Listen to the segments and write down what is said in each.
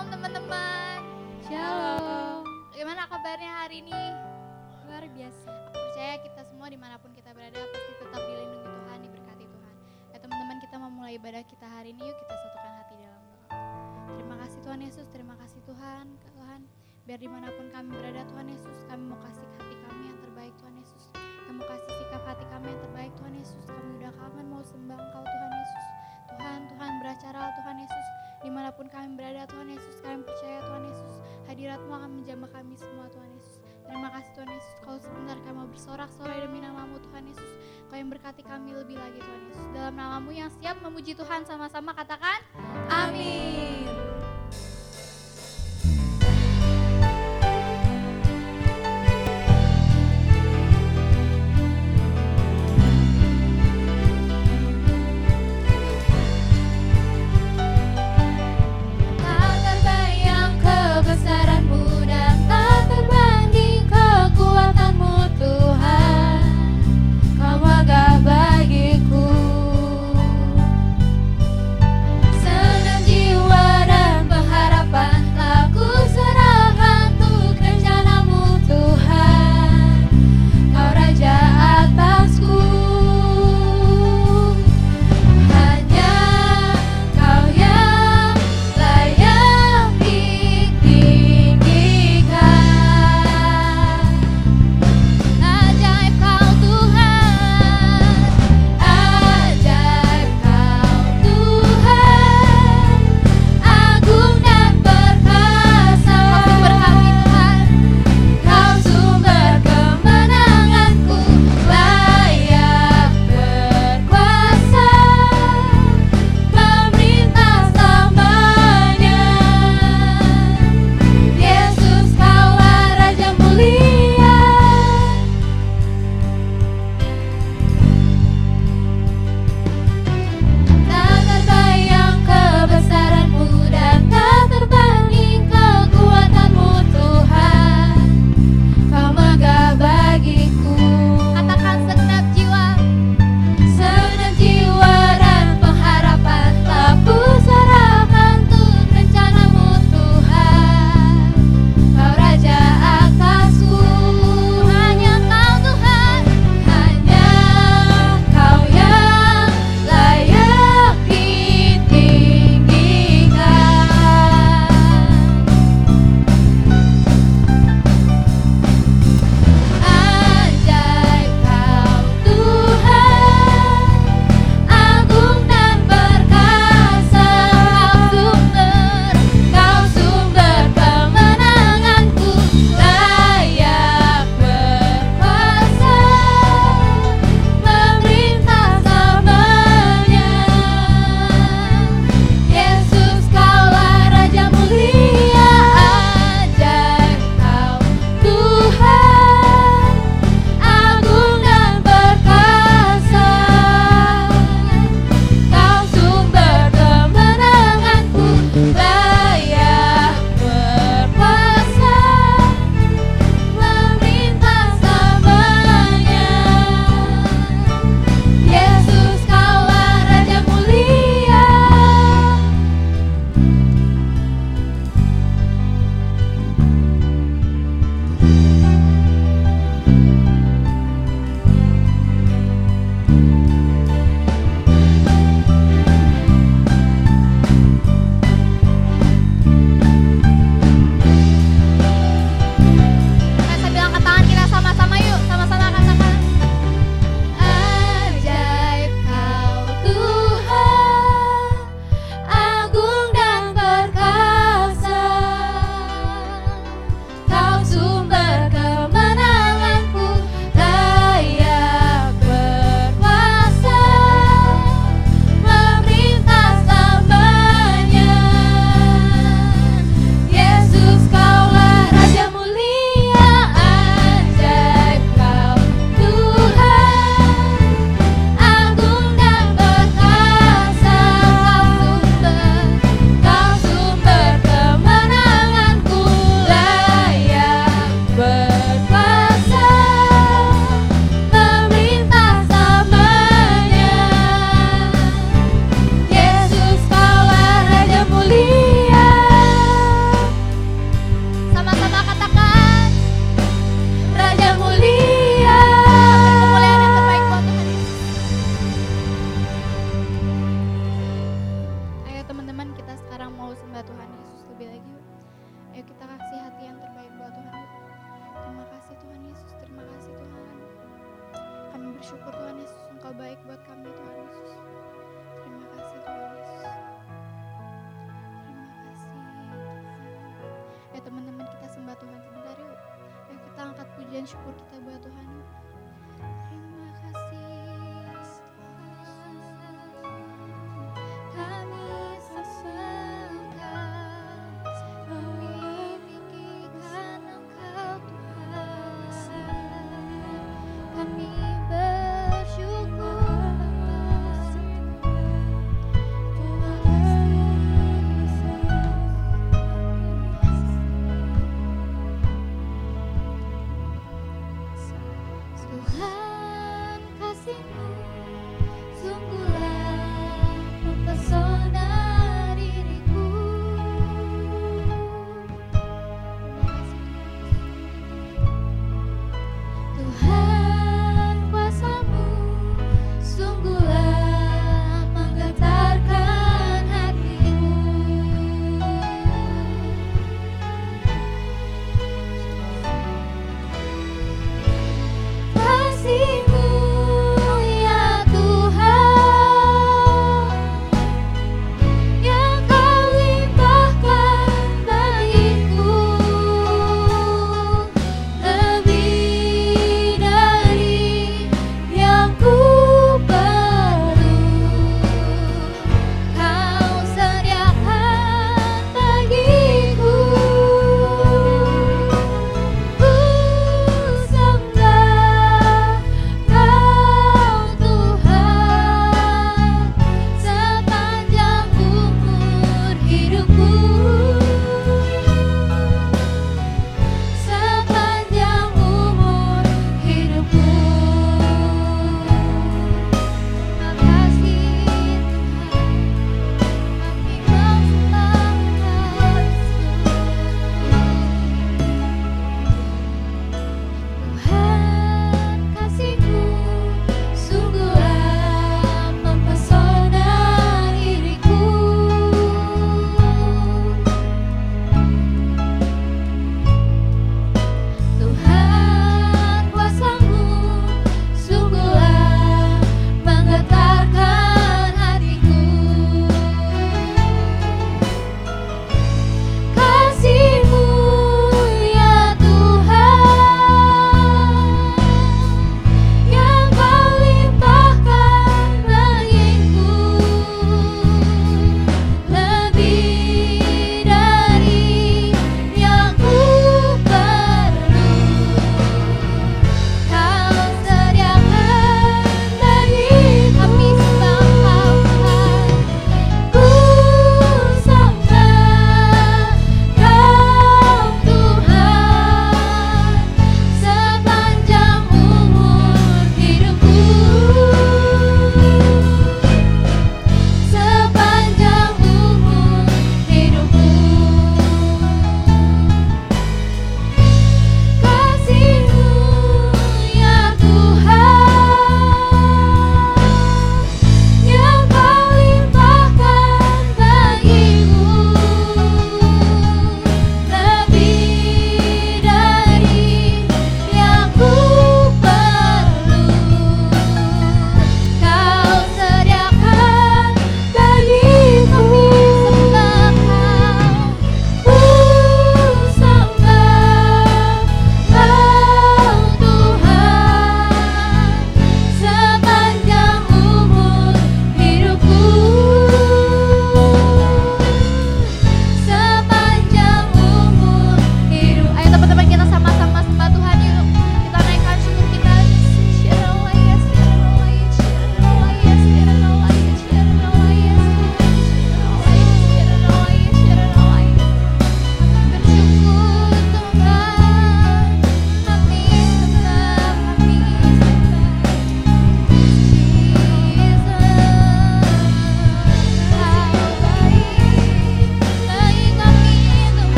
Shalom teman-teman. Shalom. Gimana kabarnya hari ini? Luar biasa. Aku percaya kita semua di mana pun kita berada pasti tetap dilindungi Tuhan, diberkati Tuhan. Ya teman-teman kita mau mulai ibadah kita hari ini yuk kita satukan hati dalam doa. Terima kasih Tuhan Yesus, terima kasih Tuhan, Tuhan. Biar di mana pun kami berada Tuhan Yesus, kami mau kasih hati kami yang terbaik Tuhan Yesus. Kami mau kasih sikap hati kami yang terbaik Tuhan Yesus. Kami udah kangen mau sembah Engkau Tuhan Yesus. Tuhan, Tuhan beracara Tuhan Yesus. Di mana pun kami berada Tuhan Yesus, kami percaya Tuhan Yesus. Hadiratmu akan menjamah kami semua Tuhan Yesus. Terima kasih Tuhan Yesus. Kalau sebentar kami mau bersorak-sorai demi namamu Tuhan Yesus. Kau yang berkati kami lebih lagi Tuhan Yesus. Dalam namamu yang siap memuji Tuhan sama-sama katakan Amin. Tak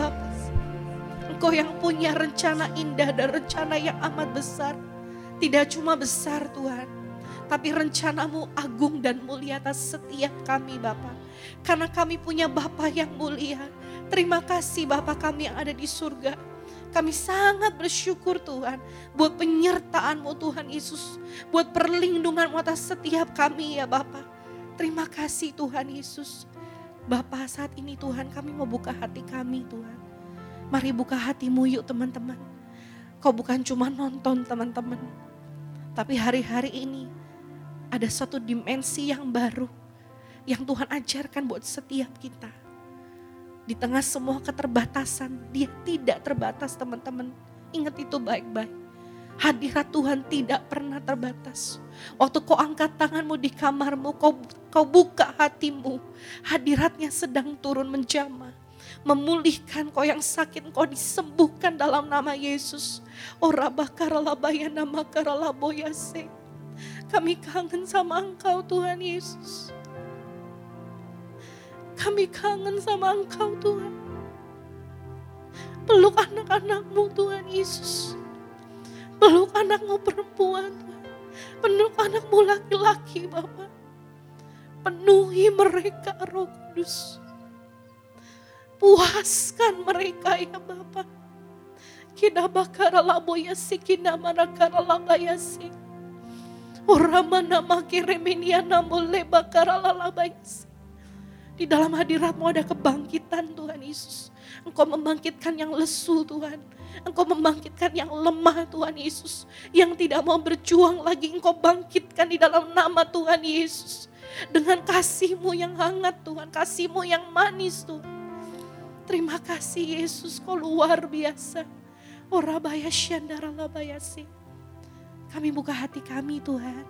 kami ya Bapa. Engkau yang punya rencana indah dan rencana yang amat besar. Tidak cuma besar Tuhan, tapi rencanamu agung dan mulia atas setiap kami Bapa. Karena kami punya Bapa yang mulia. Terima kasih Bapa kami yang ada di surga. Kami sangat bersyukur Tuhan buat penyertaanmu Tuhan Yesus. Buat perlindunganmu atas setiap kami ya Bapa. Terima kasih Tuhan Yesus. Bapa saat ini Tuhan kami mau buka hati kami Tuhan. Mari buka hatimu yuk teman-teman. Kau bukan cuma nonton teman-teman. Tapi hari-hari ini ada satu dimensi yang baru. Yang Tuhan ajarkan buat setiap kita. Di tengah semua keterbatasan, dia tidak terbatas teman-teman. Ingat itu baik-baik. Hadirat Tuhan tidak pernah terbatas. Waktu kau angkat tanganmu di kamarmu, kau, kau buka hatimu. Hadiratnya sedang turun menjamah memulihkan kau yang sakit, kau disembuhkan dalam nama Yesus. Ora bakaralabaya nama karalaboyase. Kami kangen sama Engkau Tuhan Yesus. Kami kangen sama Engkau Tuhan. Peluk anak-anakmu Tuhan Yesus. Peluk anakmu perempuan. Peluk anakmu laki-laki Bapak. Penuhi mereka roh kudus puaskan mereka ya Bapak. Kina bakara laboya si kina manakara labayasi. Oramana makireminia namole bakara lalabayasi. Di dalam hadiratmu ada kebangkitan Tuhan Yesus. Engkau membangkitkan yang lesu Tuhan. Engkau membangkitkan yang lemah Tuhan Yesus. Yang tidak mau berjuang lagi engkau bangkitkan di dalam nama Tuhan Yesus. Dengan kasihmu yang hangat Tuhan. Kasihmu yang manis Tuhan. Terima kasih Yesus kau luar biasa. Orabaya syandara labayasi. Kami buka hati kami Tuhan.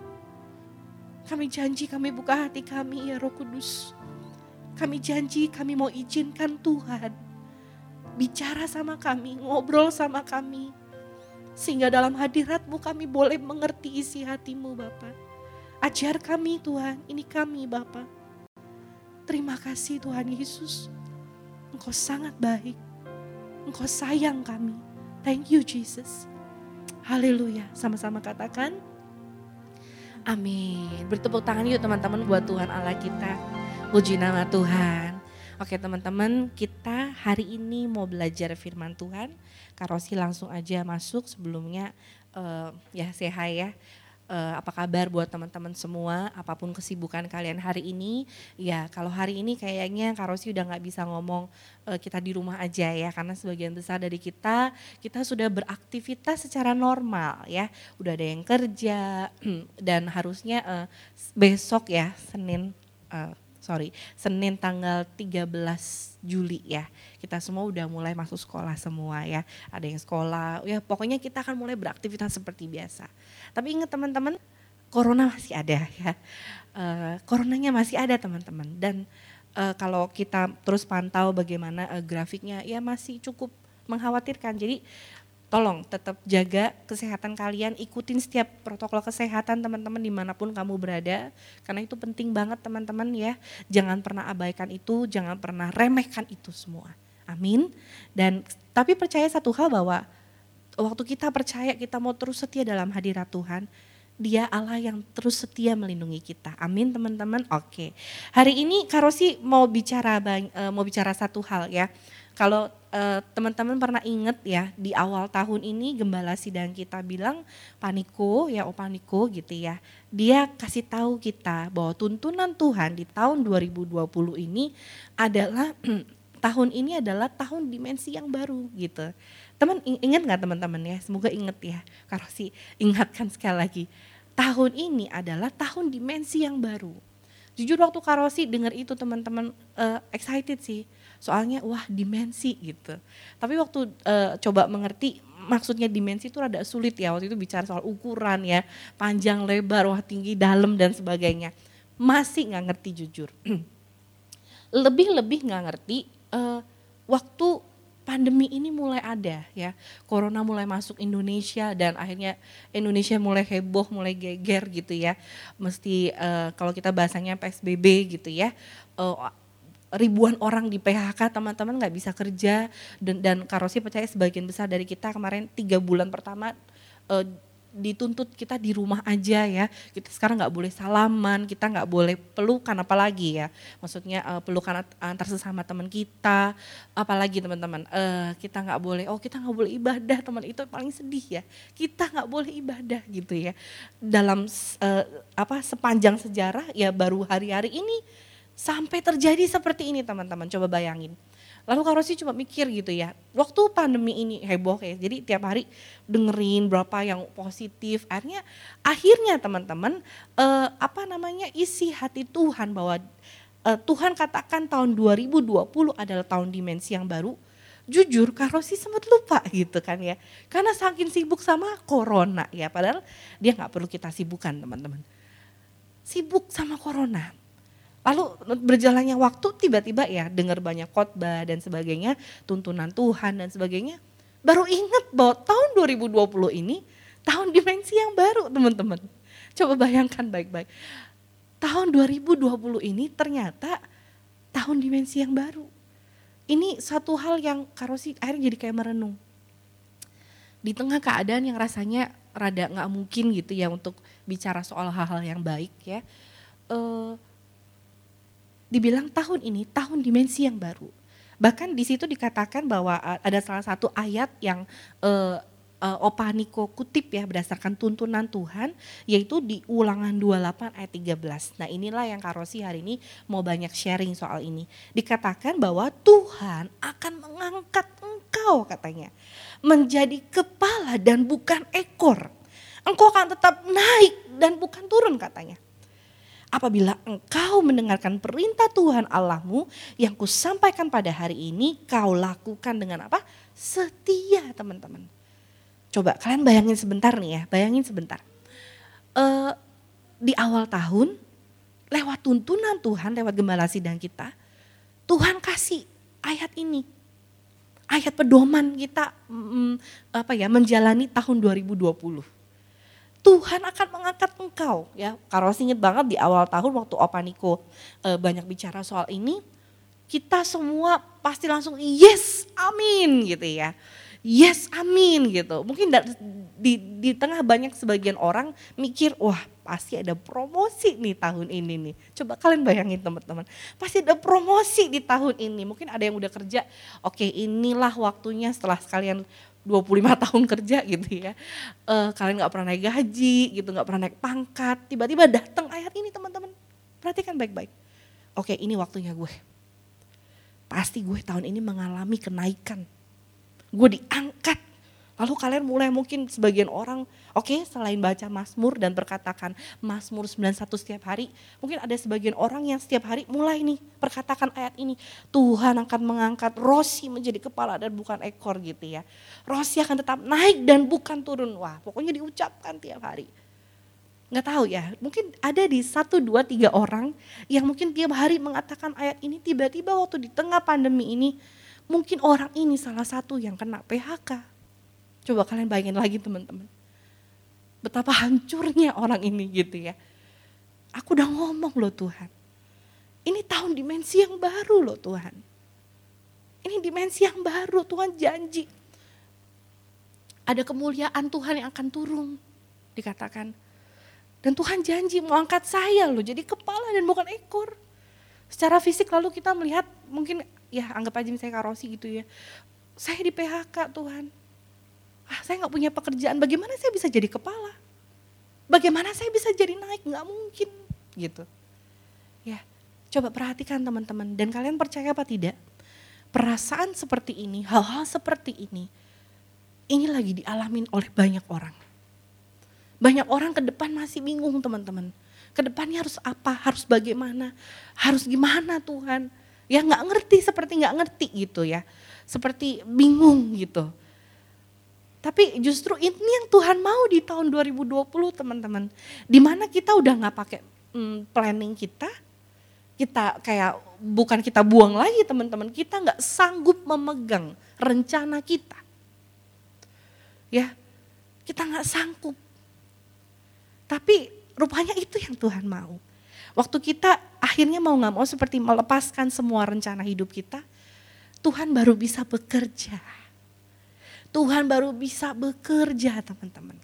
Kami janji kami buka hati kami ya Roh Kudus. Kami janji kami mau izinkan Tuhan bicara sama kami, ngobrol sama kami. Sehingga dalam hadiratmu kami boleh mengerti isi hatimu Bapak. Ajar kami Tuhan, ini kami Bapak. Terima kasih Tuhan Yesus. Engkau sangat baik. Engkau sayang kami. Thank you Jesus. Haleluya. Sama-sama katakan. Amin. Bertepuk tangan yuk teman-teman buat Tuhan Allah kita. Puji nama Tuhan. Oke teman-teman, kita hari ini mau belajar firman Tuhan. Karosi langsung aja masuk sebelumnya uh, ya sehat ya. Uh, apa kabar buat teman-teman semua, apa pun kesibukan kalian hari ini. Ya kalau hari ini kayaknya Karosi udah nggak bisa ngomong uh, kita di rumah aja ya, karena sebagian besar dari kita, kita sudah beraktivitas secara normal ya. Udah ada yang kerja dan harusnya uh, besok ya Senin uh, sorry, Senin tanggal 13 Juli ya. Kita semua udah mulai masuk sekolah semua ya. Ada yang sekolah, ya pokoknya kita akan mulai beraktivitas seperti biasa. Tapi ingat teman-teman, corona masih ada ya. Uh, coronanya masih ada teman-teman. Dan uh, kalau kita terus pantau bagaimana uh, grafiknya, ya masih cukup mengkhawatirkan. Jadi tolong tetap jaga kesehatan kalian, ikutin setiap protokol kesehatan teman-teman di mana pun kamu berada, karena itu penting banget teman-teman ya. Jangan pernah abaikan itu, jangan pernah remehkan itu semua. Amin. Dan tapi percaya satu hal bahwa waktu kita percaya kita mau terus setia dalam hadirat Tuhan, dia Allah yang terus setia melindungi kita. Amin teman-teman. Oke. Hari ini Karosi mau bicara uh, mau bicara satu hal ya. Kalau uh, teman-teman pernah ingat ya di awal tahun ini gembala sidang kita bilang paniko ya oh paniko gitu ya. Dia kasih tahu kita bahwa tuntunan Tuhan di tahun 2020 ini adalah tahun ini adalah tahun dimensi yang baru gitu. Teman ingat nggak teman-teman ya? Semoga ingat ya. Karosi ingatkan sekali lagi tahun ini adalah tahun dimensi yang baru. Jujur waktu Karosi dengar itu teman-teman uh, excited sih. Soalnya wah dimensi gitu. Tapi waktu uh, coba mengerti maksudnya dimensi itu rada sulit ya. Waktu itu bicara soal ukuran ya, panjang, lebar, wah tinggi, dalam dan sebagainya. Masih nggak ngerti jujur. Lebih-lebih nggak ngerti uh, waktu pandemi ini mulai ada ya. Corona mulai masuk Indonesia dan akhirnya Indonesia mulai heboh, mulai geger gitu ya. Mesti uh, kalau kita bahasanya PSBB gitu ya. Uh, ribuan orang di PHK teman-teman nggak bisa kerja dan dan Karosi percaya sebagian besar dari kita kemarin tiga bulan pertama uh, dituntut kita di rumah aja ya. Kita sekarang nggak boleh salaman, kita nggak boleh pelukan apalagi ya. Maksudnya uh, pelukan antar sesama teman kita, apalagi teman-teman. Uh, kita nggak boleh, oh kita nggak boleh ibadah teman itu paling sedih ya. Kita nggak boleh ibadah gitu ya. Dalam uh, apa sepanjang sejarah ya baru hari-hari ini sampai terjadi seperti ini teman-teman. Coba bayangin Lalu Kak Rosi cuma mikir gitu ya, waktu pandemi ini heboh ya, jadi tiap hari dengerin berapa yang positif. Akhirnya, akhirnya teman-teman, eh, apa namanya isi hati Tuhan bahwa eh, Tuhan katakan tahun 2020 adalah tahun dimensi yang baru. Jujur Kak Rosi sempat lupa gitu kan ya, karena saking sibuk sama corona ya, padahal dia nggak perlu kita sibukkan teman-teman. Sibuk sama corona, Lalu berjalannya waktu tiba-tiba ya dengar banyak khotbah dan sebagainya, tuntunan Tuhan dan sebagainya. Baru ingat bahwa tahun 2020 ini tahun dimensi yang baru teman-teman. Coba bayangkan baik-baik. Tahun 2020 ini ternyata tahun dimensi yang baru. Ini satu hal yang Karosi akhirnya jadi kayak merenung. Di tengah keadaan yang rasanya rada nggak mungkin gitu ya untuk bicara soal hal-hal yang baik ya. Uh, dibilang tahun ini tahun dimensi yang baru. Bahkan di situ dikatakan bahwa eh, ada salah satu ayat yang uh, uh, Opa Niko kutip ya berdasarkan tuntunan Tuhan yaitu di ulangan 28 ayat 13. Nah inilah yang Karosi hari ini mau banyak sharing soal ini. Dikatakan bahwa Tuhan akan mengangkat engkau katanya menjadi kepala dan bukan ekor. Engkau akan tetap naik dan bukan turun katanya apabila engkau mendengarkan perintah Tuhan Allahmu yang kusampaikan pada hari ini, kau lakukan dengan apa? Setia teman-teman. Coba kalian bayangin sebentar nih ya, bayangin sebentar. Uh, di awal tahun, lewat tuntunan Tuhan, lewat gembala sidang kita, Tuhan kasih ayat ini. Ayat pedoman kita mm, apa ya menjalani tahun 2020 Tuhan akan mengangkat engkau ya. Kalau ingat banget di awal tahun waktu Opaniko e, banyak bicara soal ini, kita semua pasti langsung yes, amin gitu ya. Yes, amin gitu. Mungkin di, di tengah banyak sebagian orang mikir, wah pasti ada promosi nih tahun ini nih. Coba kalian bayangin teman-teman, pasti ada promosi di tahun ini. Mungkin ada yang udah kerja, oke inilah waktunya setelah sekalian 25 tahun kerja gitu ya. Uh, kalian nggak pernah naik gaji gitu, nggak pernah naik pangkat. Tiba-tiba datang ayat ini teman-teman. Perhatikan baik-baik. Oke ini waktunya gue. Pasti gue tahun ini mengalami kenaikan. Gue diangkat Lalu kalian mulai mungkin sebagian orang, oke okay, selain baca Mazmur dan berkatakan Mazmur 91 setiap hari, mungkin ada sebagian orang yang setiap hari mulai nih perkatakan ayat ini. Tuhan akan mengangkat Rosi menjadi kepala dan bukan ekor gitu ya. Rosi akan tetap naik dan bukan turun. Wah pokoknya diucapkan tiap hari. Nggak tahu ya, mungkin ada di satu, dua, tiga orang yang mungkin tiap hari mengatakan ayat ini tiba-tiba waktu di tengah pandemi ini, mungkin orang ini salah satu yang kena PHK Coba kalian bayangin lagi teman-teman. Betapa hancurnya orang ini gitu ya. Aku udah ngomong loh Tuhan. Ini tahun dimensi yang baru loh Tuhan. Ini dimensi yang baru Tuhan janji. Ada kemuliaan Tuhan yang akan turun dikatakan. Dan Tuhan janji mau angkat saya loh jadi kepala dan bukan ekor. Secara fisik lalu kita melihat mungkin ya anggap aja misalnya karosi gitu ya. Saya di PHK Tuhan. Ah, saya nggak punya pekerjaan, bagaimana saya bisa jadi kepala? Bagaimana saya bisa jadi naik? Nggak mungkin gitu. Ya, coba perhatikan teman-teman dan kalian percaya apa tidak? Perasaan seperti ini, hal-hal seperti ini, ini lagi dialamin oleh banyak orang. Banyak orang ke depan masih bingung teman-teman. Ke depannya harus apa, harus bagaimana, harus gimana Tuhan. Ya nggak ngerti seperti nggak ngerti gitu ya. Seperti bingung gitu. Tapi justru ini yang Tuhan mau di tahun 2020 teman-teman. Di mana kita udah nggak pakai hmm, planning kita, kita kayak bukan kita buang lagi teman-teman, kita nggak sanggup memegang rencana kita. Ya, kita nggak sanggup. Tapi rupanya itu yang Tuhan mau. Waktu kita akhirnya mau nggak mau seperti melepaskan semua rencana hidup kita, Tuhan baru bisa bekerja Tuhan baru bisa bekerja teman-teman.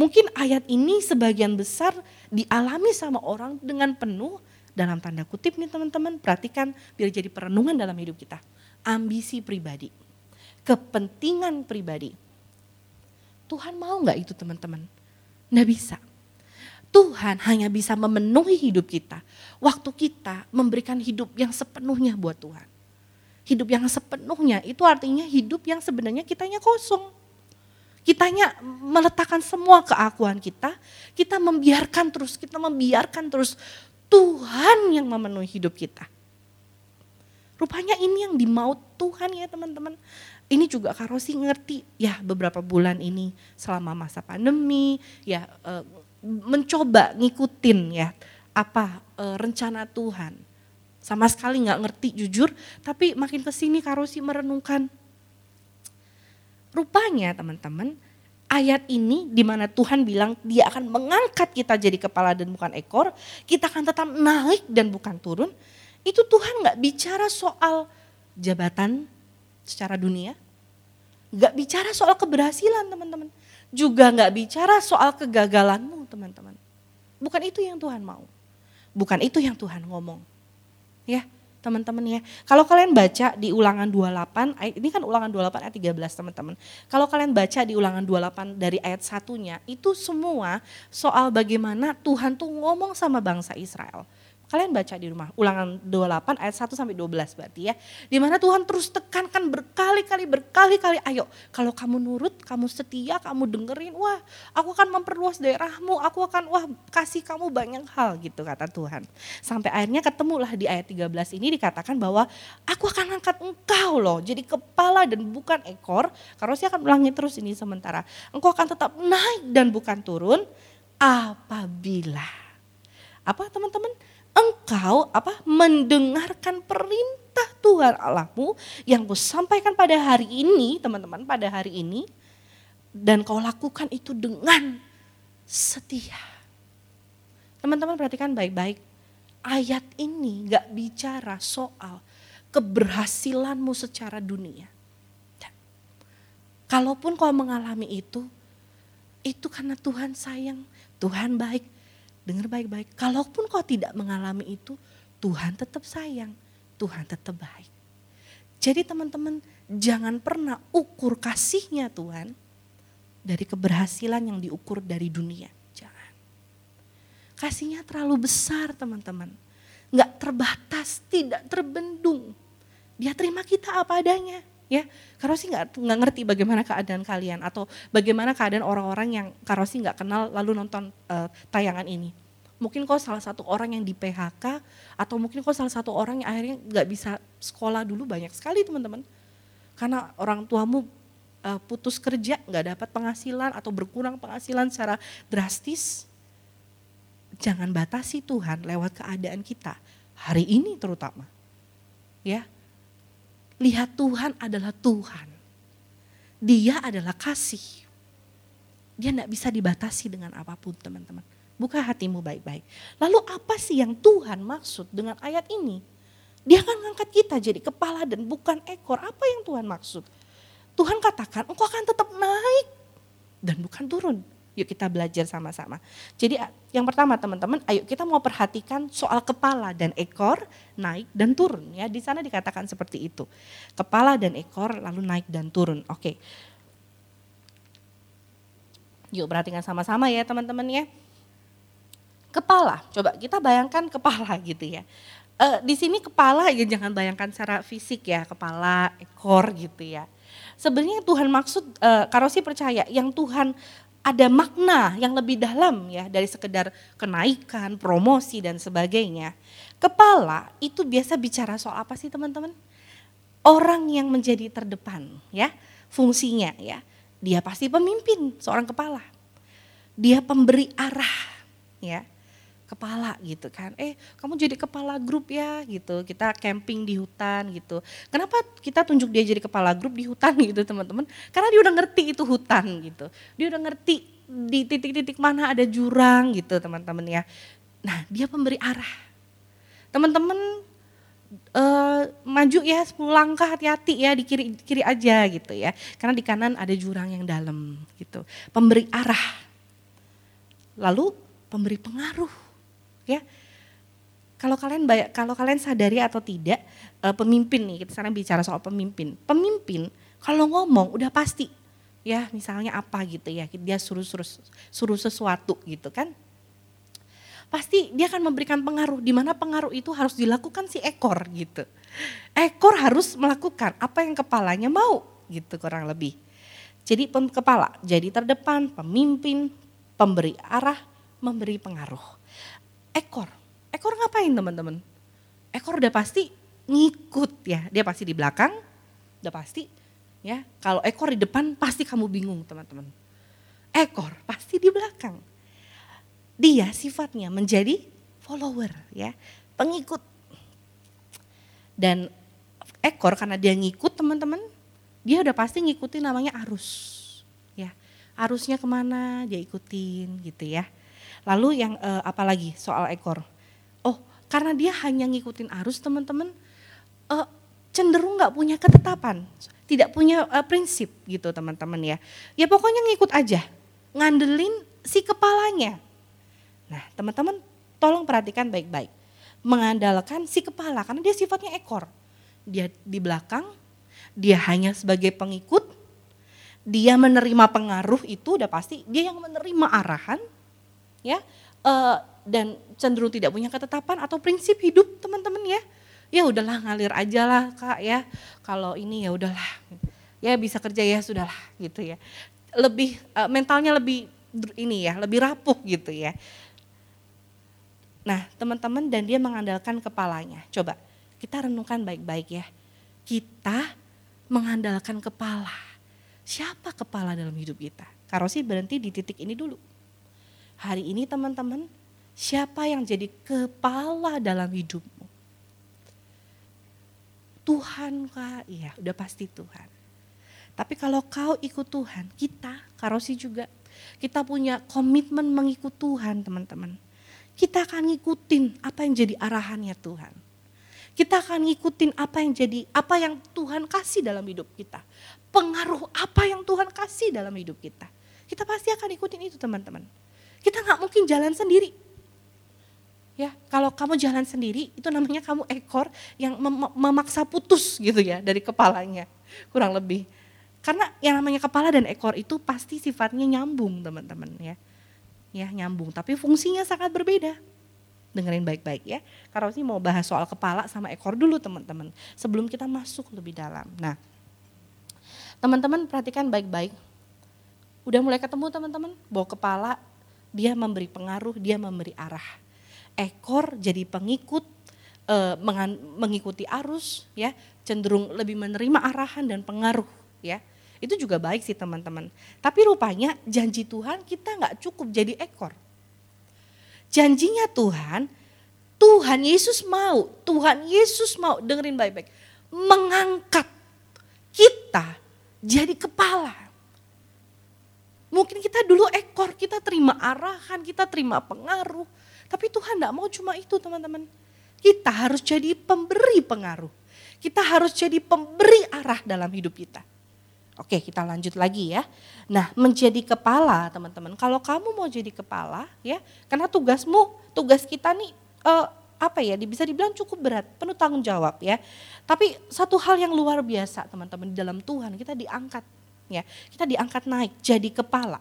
Mungkin ayat ini sebagian besar dialami sama orang dengan penuh dalam tanda kutip nih teman-teman. Perhatikan biar jadi perenungan dalam hidup kita. Ambisi pribadi, kepentingan pribadi. Tuhan mau nggak itu teman-teman? Nggak bisa. Tuhan hanya bisa memenuhi hidup kita. Waktu kita memberikan hidup yang sepenuhnya buat Tuhan. Hidup yang sepenuhnya itu artinya hidup yang sebenarnya kitanya kosong. Kitanya meletakkan semua keakuan kita, kita membiarkan terus, kita membiarkan terus Tuhan yang memenuhi hidup kita. Rupanya ini yang dimau Tuhan ya teman-teman. Ini juga Karosi ngerti ya beberapa bulan ini selama masa pandemi ya e, mencoba ngikutin ya apa e, rencana Tuhan sama sekali nggak ngerti jujur, tapi makin ke sini Karosi merenungkan. Rupanya teman-teman, ayat ini di mana Tuhan bilang dia akan mengangkat kita jadi kepala dan bukan ekor, kita akan tetap naik dan bukan turun. Itu Tuhan nggak bicara soal jabatan secara dunia, nggak bicara soal keberhasilan teman-teman, juga nggak bicara soal kegagalanmu teman-teman. Bukan itu yang Tuhan mau, bukan itu yang Tuhan ngomong ya teman-teman ya. Kalau kalian baca di ulangan 28, ini kan ulangan 28 ayat 13 teman-teman. Kalau kalian baca di ulangan 28 dari ayat satunya, itu semua soal bagaimana Tuhan tuh ngomong sama bangsa Israel. Kalian baca di rumah, ulangan 28 ayat 1 sampai 12 berarti ya. Di mana Tuhan terus tekankan berkali-kali, berkali-kali, ayo kalau kamu nurut, kamu setia, kamu dengerin, wah aku akan memperluas daerahmu, aku akan wah kasih kamu banyak hal gitu kata Tuhan. Sampai akhirnya ketemulah di ayat 13 ini dikatakan bahwa aku akan angkat engkau loh jadi kepala dan bukan ekor. Karena saya akan ulangi terus ini sementara. Engkau akan tetap naik dan bukan turun apabila apa teman-teman engkau apa mendengarkan perintah Tuhan Allahmu yang ku sampaikan pada hari ini, teman-teman, pada hari ini dan kau lakukan itu dengan setia. Teman-teman perhatikan baik-baik. Ayat ini gak bicara soal keberhasilanmu secara dunia. Kalaupun kau mengalami itu, itu karena Tuhan sayang, Tuhan baik, Dengar baik-baik. Kalaupun kau tidak mengalami itu, Tuhan tetap sayang. Tuhan tetap baik. Jadi teman-teman jangan pernah ukur kasihnya Tuhan dari keberhasilan yang diukur dari dunia. Jangan. Kasihnya terlalu besar teman-teman. Nggak terbatas, tidak terbendung. Dia terima kita apa adanya ya Karosi nggak nggak ngerti bagaimana keadaan kalian atau bagaimana keadaan orang-orang yang Karosi nggak kenal lalu nonton uh, tayangan ini mungkin kau salah satu orang yang di PHK atau mungkin kau salah satu orang yang akhirnya nggak bisa sekolah dulu banyak sekali teman-teman karena orang tuamu uh, putus kerja nggak dapat penghasilan atau berkurang penghasilan secara drastis jangan batasi Tuhan lewat keadaan kita hari ini terutama ya lihat Tuhan adalah Tuhan. Dia adalah kasih. Dia tidak bisa dibatasi dengan apa pun teman-teman. Buka hatimu baik-baik. Lalu apa sih yang Tuhan maksud dengan ayat ini? Dia akan mengangkat kita jadi kepala dan bukan ekor. Apa yang Tuhan maksud? Tuhan katakan engkau akan tetap naik dan bukan turun. Yuk kita belajar sama-sama. Jadi yang pertama teman-teman, ayo kita mau perhatikan soal kepala dan ekor naik dan turun ya. Di sana dikatakan seperti itu. Kepala dan ekor lalu naik dan turun. Oke. Yuk perhatikan sama-sama ya teman-teman ya. Kepala, coba kita bayangkan kepala gitu ya. Uh, di sini kepala ya jangan bayangkan secara fisik ya, kepala, ekor gitu ya. Sebenarnya Tuhan maksud, uh, Karosi percaya yang Tuhan ada makna yang lebih dalam ya dari sekedar kenaikan, promosi dan sebagainya. Kepala itu biasa bicara soal apa sih teman-teman? Orang yang menjadi terdepan ya, fungsinya ya. Dia pasti pemimpin, seorang kepala. Dia pemberi arah ya kepala gitu kan. Eh kamu jadi kepala grup ya gitu. Kita camping di hutan gitu. Kenapa kita tunjuk dia jadi kepala grup di hutan gitu teman-teman? Karena dia udah ngerti itu hutan gitu. Dia udah ngerti di titik-titik mana ada jurang gitu teman-teman ya. Nah dia pemberi arah. Teman-teman uh, maju ya 10 langkah hati-hati ya di kiri kiri aja gitu ya. Karena di kanan ada jurang yang dalam gitu. Pemberi arah. Lalu pemberi pengaruh ya. Kalau kalian kalau kalian sadari atau tidak uh, pemimpin nih kita sekarang bicara soal pemimpin. Pemimpin kalau ngomong udah pasti ya misalnya apa gitu ya dia suruh suruh suruh sesuatu gitu kan pasti dia akan memberikan pengaruh di mana pengaruh itu harus dilakukan si ekor gitu ekor harus melakukan apa yang kepalanya mau gitu kurang lebih jadi kepala jadi terdepan pemimpin pemberi arah memberi pengaruh ekor. Ekor ngapain teman-teman? Ekor udah pasti ngikut ya, dia pasti di belakang, udah pasti ya. Kalau ekor di depan pasti kamu bingung teman-teman. Ekor pasti di belakang. Dia sifatnya menjadi follower ya, pengikut. Dan ekor karena dia ngikut teman-teman, dia udah pasti ngikutin namanya arus. Ya, arusnya ke mana dia ikutin gitu ya. Lalu yang uh, apa lagi soal ekor? Oh, karena dia hanya ngikutin arus teman-teman, uh, cenderung nggak punya ketetapan, tidak punya uh, prinsip gitu teman-teman ya. Ya pokoknya ngikut aja, ngandelin si kepalanya. Nah teman-teman tolong perhatikan baik-baik. Mengandalkan si kepala karena dia sifatnya ekor. Dia di belakang, dia hanya sebagai pengikut, dia menerima pengaruh itu udah pasti dia yang menerima arahan, ya. Uh, dan cenderung tidak punya ketetapan atau prinsip hidup teman-teman ya. Ya udahlah ngalir aja lah kak ya. Kalau ini ya udahlah. Ya bisa kerja ya sudahlah gitu ya. Lebih uh, mentalnya lebih ini ya lebih rapuh gitu ya. Nah teman-teman dan dia mengandalkan kepalanya. Coba kita renungkan baik-baik ya. Kita mengandalkan kepala. Siapa kepala dalam hidup kita? Karosi berhenti di titik ini dulu Hari ini teman-teman, siapa yang jadi kepala dalam hidupmu? Tuhan kak, iya udah pasti Tuhan. Tapi kalau kau ikut Tuhan, kita, Karosi juga, kita punya komitmen mengikut Tuhan teman-teman. Kita akan ngikutin apa yang jadi arahannya Tuhan. Kita akan ngikutin apa yang jadi, apa yang Tuhan kasih dalam hidup kita. Pengaruh apa yang Tuhan kasih dalam hidup kita. Kita pasti akan ikutin itu teman-teman. Kita nggak mungkin jalan sendiri. Ya, kalau kamu jalan sendiri itu namanya kamu ekor yang mem memaksa putus gitu ya dari kepalanya. Kurang lebih. Karena yang namanya kepala dan ekor itu pasti sifatnya nyambung, teman-teman ya. Ya, nyambung, tapi fungsinya sangat berbeda. Dengerin baik-baik ya. Karena sih mau bahas soal kepala sama ekor dulu, teman-teman. Sebelum kita masuk lebih dalam. Nah, teman-teman perhatikan baik-baik. Udah mulai ketemu teman-teman, bawa kepala dia memberi pengaruh, dia memberi arah. Ekor jadi pengikut, e, mengikuti arus, ya cenderung lebih menerima arahan dan pengaruh, ya. Itu juga baik sih teman-teman. Tapi rupanya janji Tuhan kita nggak cukup jadi ekor. Janjinya Tuhan, Tuhan Yesus mau, Tuhan Yesus mau dengerin baik-baik, mengangkat kita jadi kepala. Mungkin kita dulu ekor, kita terima arahan, kita terima pengaruh. Tapi Tuhan tidak mau cuma itu teman-teman. Kita harus jadi pemberi pengaruh. Kita harus jadi pemberi arah dalam hidup kita. Oke kita lanjut lagi ya. Nah menjadi kepala teman-teman. Kalau kamu mau jadi kepala ya. Karena tugasmu, tugas kita nih uh, apa ya bisa dibilang cukup berat, penuh tanggung jawab ya. Tapi satu hal yang luar biasa teman-teman di dalam Tuhan kita diangkat ya. Kita diangkat naik jadi kepala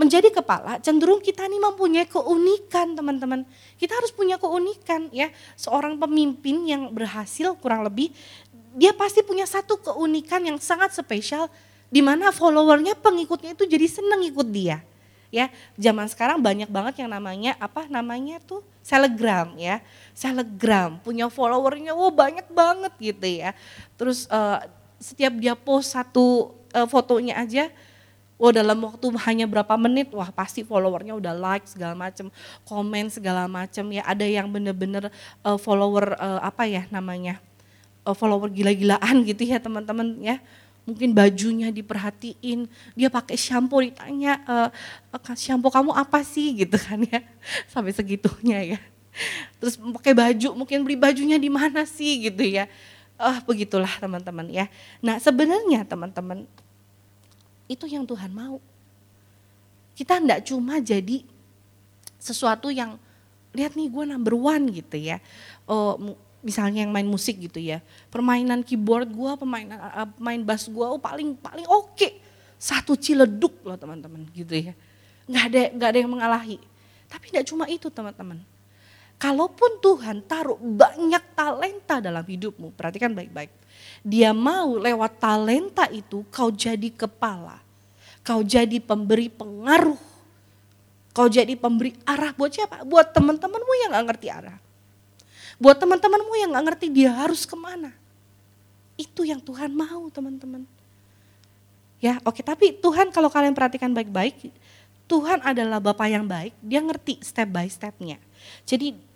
menjadi kepala cenderung kita ini mempunyai keunikan teman-teman. Kita harus punya keunikan ya. Seorang pemimpin yang berhasil kurang lebih dia pasti punya satu keunikan yang sangat spesial di mana followernya pengikutnya itu jadi seneng ikut dia. Ya, zaman sekarang banyak banget yang namanya apa namanya tuh selegram ya. Selegram punya followernya wow banyak banget gitu ya. Terus uh, setiap dia post satu uh, fotonya aja Wah dalam waktu hanya berapa menit, wah pasti followernya udah like segala macam, komen segala macam ya. Ada yang bener-bener uh, follower uh, apa ya namanya, uh, follower gila-gilaan gitu ya teman-teman ya. Mungkin bajunya diperhatiin, dia pakai shampoo ditanya, uh, shampoo kamu apa sih gitu kan ya, sampai segitunya ya. Terus pakai baju, mungkin beli bajunya di mana sih gitu ya. Ah uh, begitulah teman-teman ya. Nah sebenarnya teman-teman itu yang Tuhan mau. Kita enggak cuma jadi sesuatu yang lihat nih gue number one gitu ya. Oh, misalnya yang main musik gitu ya. Permainan keyboard gue, permainan uh, main bass gue oh, paling paling oke. Okay. Satu ciledug loh teman-teman gitu ya. Nggak ada nggak ada yang mengalahi. Tapi enggak cuma itu teman-teman. Kalaupun Tuhan taruh banyak talenta dalam hidupmu, perhatikan baik-baik. Dia mau lewat talenta itu kau jadi kepala. Kau jadi pemberi pengaruh. Kau jadi pemberi arah buat siapa? Buat teman-temanmu yang gak ngerti arah. Buat teman-temanmu yang gak ngerti dia harus ke mana. Itu yang Tuhan mau teman-teman. Ya oke tapi Tuhan kalau kalian perhatikan baik-baik. Tuhan adalah Bapak yang baik, dia ngerti step by stepnya. Jadi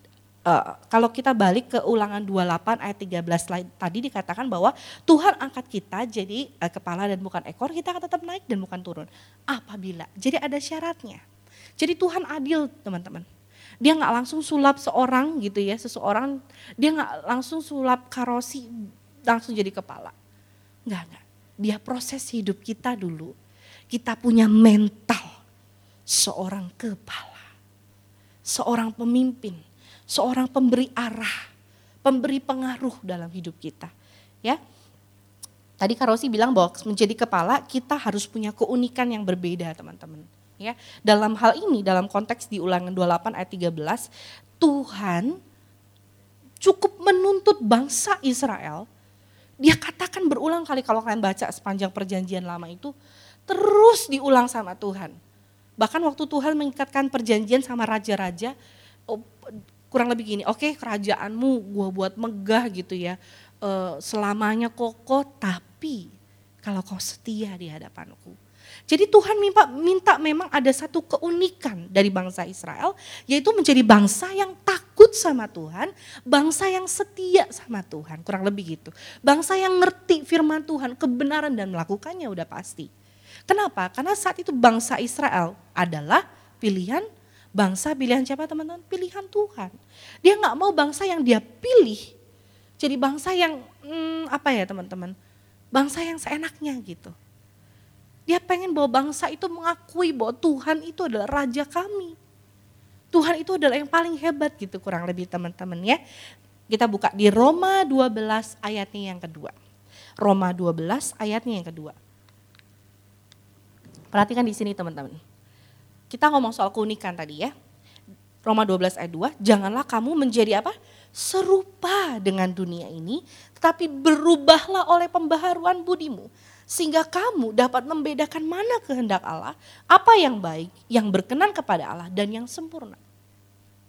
uh, kalau kita balik ke ulangan 28 ayat 13 tadi dikatakan bahwa Tuhan angkat kita jadi uh, kepala dan bukan ekor, kita akan tetap naik dan bukan turun. Apabila, jadi ada syaratnya. Jadi Tuhan adil teman-teman. Dia nggak langsung sulap seorang gitu ya, seseorang, dia nggak langsung sulap karosi langsung jadi kepala. Nggak, nggak. Dia proses hidup kita dulu. Kita punya mental seorang kepala, seorang pemimpin, seorang pemberi arah, pemberi pengaruh dalam hidup kita. Ya. Tadi Karosi bilang bahwa menjadi kepala kita harus punya keunikan yang berbeda, teman-teman. Ya, dalam hal ini dalam konteks di Ulangan 28 ayat 13, Tuhan cukup menuntut bangsa Israel. Dia katakan berulang kali kalau kalian baca sepanjang perjanjian lama itu terus diulang sama Tuhan. Bahkan waktu Tuhan mengikatkan perjanjian sama raja-raja, oh, kurang lebih gini, oke okay, kerajaanmu gue buat megah gitu ya, e, selamanya kokoh, tapi kalau kau setia di hadapanku. Jadi Tuhan minta, minta memang ada satu keunikan dari bangsa Israel, yaitu menjadi bangsa yang takut sama Tuhan, bangsa yang setia sama Tuhan, kurang lebih gitu. Bangsa yang ngerti firman Tuhan, kebenaran dan melakukannya udah pasti. Kenapa? Karena saat itu bangsa Israel adalah pilihan Bangsa pilihan siapa teman-teman? Pilihan Tuhan. Dia nggak mau bangsa yang dia pilih. Jadi bangsa yang hmm, apa ya teman-teman? Bangsa yang seenaknya gitu. Dia pengen bahwa bangsa itu mengakui bahwa Tuhan itu adalah raja kami. Tuhan itu adalah yang paling hebat gitu kurang lebih teman-teman ya. Kita buka di Roma 12 ayatnya yang kedua. Roma 12 ayatnya yang kedua. Perhatikan di sini teman-teman kita ngomong soal keunikan tadi ya. Roma 12 ayat 2, janganlah kamu menjadi apa? Serupa dengan dunia ini, tetapi berubahlah oleh pembaharuan budimu. Sehingga kamu dapat membedakan mana kehendak Allah, apa yang baik, yang berkenan kepada Allah, dan yang sempurna.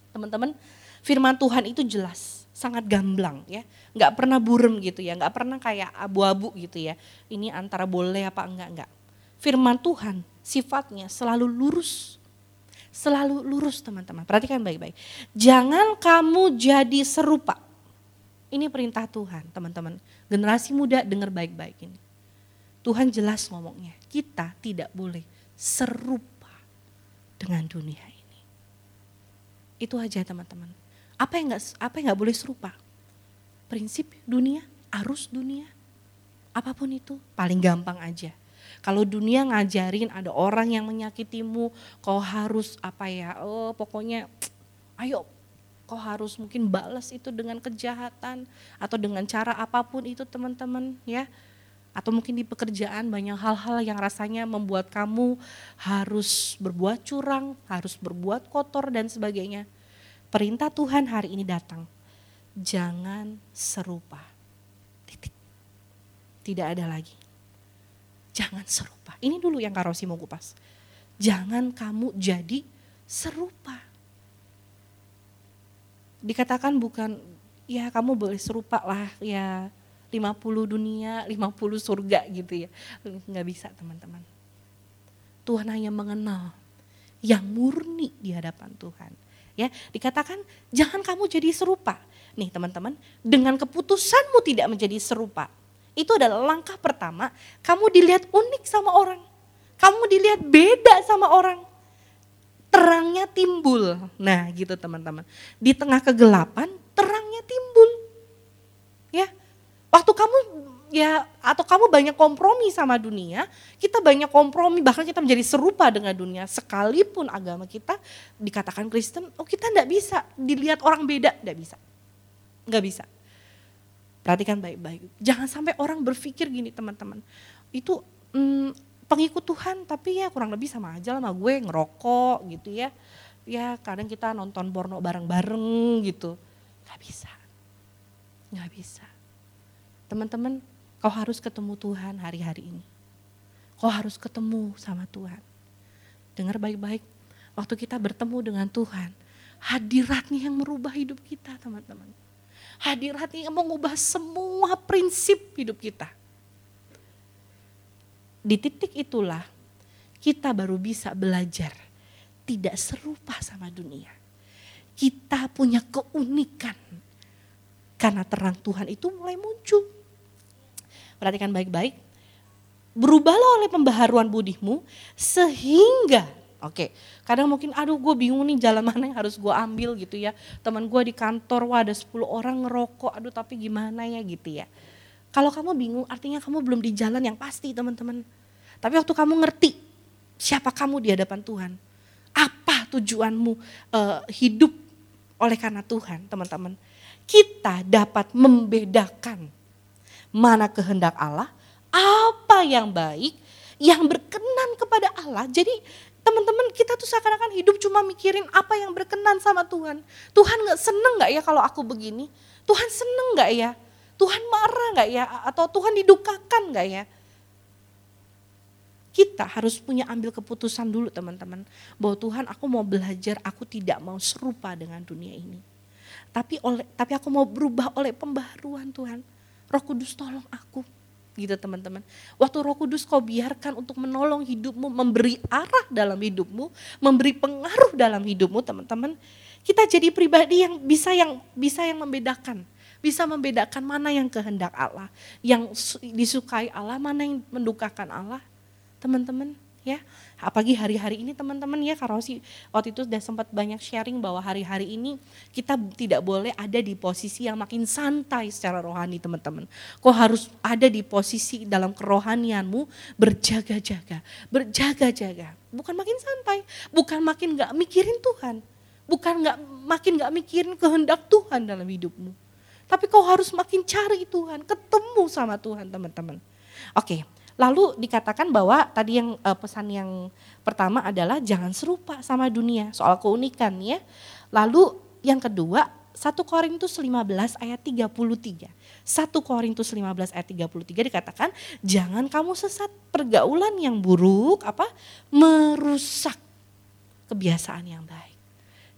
Teman-teman, firman Tuhan itu jelas, sangat gamblang ya. Nggak pernah burem gitu ya, nggak pernah kayak abu-abu gitu ya. Ini antara boleh apa enggak, enggak. Firman Tuhan sifatnya selalu lurus. Selalu lurus teman-teman. Perhatikan baik-baik. Jangan kamu jadi serupa. Ini perintah Tuhan teman-teman. Generasi muda dengar baik-baik ini. Tuhan jelas ngomongnya, kita tidak boleh serupa dengan dunia ini. Itu aja teman-teman. Apa yang nggak apa yang nggak boleh serupa? Prinsip dunia, arus dunia, apa pun itu paling gampang aja. Kalau dunia ngajarin ada orang yang menyakitimu, kau harus apa ya? Oh, pokoknya ayo kau harus mungkin balas itu dengan kejahatan atau dengan cara apa pun itu teman-teman ya atau mungkin di pekerjaan banyak hal-hal yang rasanya membuat kamu harus berbuat curang, harus berbuat kotor dan sebagainya. Perintah Tuhan hari ini datang. Jangan serupa. Titik. Tidak ada lagi. Jangan serupa. Ini dulu yang Karosi mau kupas. Jangan kamu jadi serupa. Dikatakan bukan ya kamu boleh serupa lah ya 50 dunia, 50 surga gitu ya. Nggak bisa teman-teman. Tuhan hanya mengenal yang murni di hadapan Tuhan. Ya, dikatakan jangan kamu jadi serupa. Nih teman-teman, dengan keputusanmu tidak menjadi serupa, itu adalah langkah pertama, kamu dilihat unik sama orang. Kamu dilihat beda sama orang. Terangnya timbul. Nah gitu teman-teman. Di tengah kegelapan, terangnya timbul. Ya, Waktu kamu ya atau kamu banyak kompromi sama dunia, kita banyak kompromi bahkan kita menjadi serupa dengan dunia. Sekalipun agama kita dikatakan Kristen, oh kita enggak bisa dilihat orang beda, enggak bisa. Enggak bisa. Perhatikan baik-baik. Jangan sampai orang berpikir gini teman-teman. Itu hmm, pengikut Tuhan tapi ya kurang lebih sama aja lah sama gue ngerokok gitu ya. Ya kadang kita nonton porno bareng-bareng gitu. Gak bisa. Gak bisa Teman-teman, kau harus ketemu Tuhan hari-hari ini. Kau harus ketemu sama Tuhan. Dengar baik-baik, waktu kita bertemu dengan Tuhan, hadiratnya yang merubah hidup kita teman-teman. Hadiratnya mengubah semua prinsip hidup kita. Di titik itulah kita baru bisa belajar tidak serupa sama dunia. Kita punya keunikan karena terang Tuhan itu mulai muncul perhatikan baik-baik, berubahlah oleh pembaharuan budimu sehingga Oke, kadang mungkin aduh gue bingung nih jalan mana yang harus gue ambil gitu ya. Teman gue di kantor, wah ada 10 orang ngerokok, aduh tapi gimana ya gitu ya. Kalau kamu bingung artinya kamu belum di jalan yang pasti teman-teman. Tapi waktu kamu ngerti siapa kamu di hadapan Tuhan. Apa tujuanmu uh, hidup oleh karena Tuhan teman-teman. Kita dapat membedakan mana kehendak Allah, apa yang baik, yang berkenan kepada Allah. Jadi teman-teman kita tuh seakan-akan hidup cuma mikirin apa yang berkenan sama Tuhan. Tuhan gak seneng gak ya kalau aku begini? Tuhan seneng gak ya? Tuhan marah gak ya? Atau Tuhan didukakan gak ya? Kita harus punya ambil keputusan dulu teman-teman. Bahwa Tuhan aku mau belajar, aku tidak mau serupa dengan dunia ini. Tapi oleh tapi aku mau berubah oleh pembaharuan Tuhan. Roh Kudus tolong aku gitu teman-teman. Waktu Roh Kudus kau biarkan untuk menolong hidupmu, memberi arah dalam hidupmu, memberi pengaruh dalam hidupmu teman-teman. Kita jadi pribadi yang bisa yang bisa yang membedakan, bisa membedakan mana yang kehendak Allah, yang disukai Allah, mana yang mendukakan Allah. Teman-teman, ya. Apalagi hari-hari ini teman-teman ya Karosi waktu itu sudah sempat banyak sharing bahwa hari-hari ini kita tidak boleh ada di posisi yang makin santai secara rohani teman-teman. Kau harus ada di posisi dalam kerohanianmu berjaga-jaga, berjaga-jaga. Bukan makin santai, bukan makin gak mikirin Tuhan. Bukan gak, makin gak mikirin kehendak Tuhan dalam hidupmu. Tapi kau harus makin cari Tuhan, ketemu sama Tuhan teman-teman. Oke, Lalu dikatakan bahwa tadi yang uh, pesan yang pertama adalah jangan serupa sama dunia soal keunikan ya. Lalu yang kedua 1 Korintus 15 ayat 33. 1 Korintus 15 ayat 33 dikatakan jangan kamu sesat pergaulan yang buruk apa merusak kebiasaan yang baik.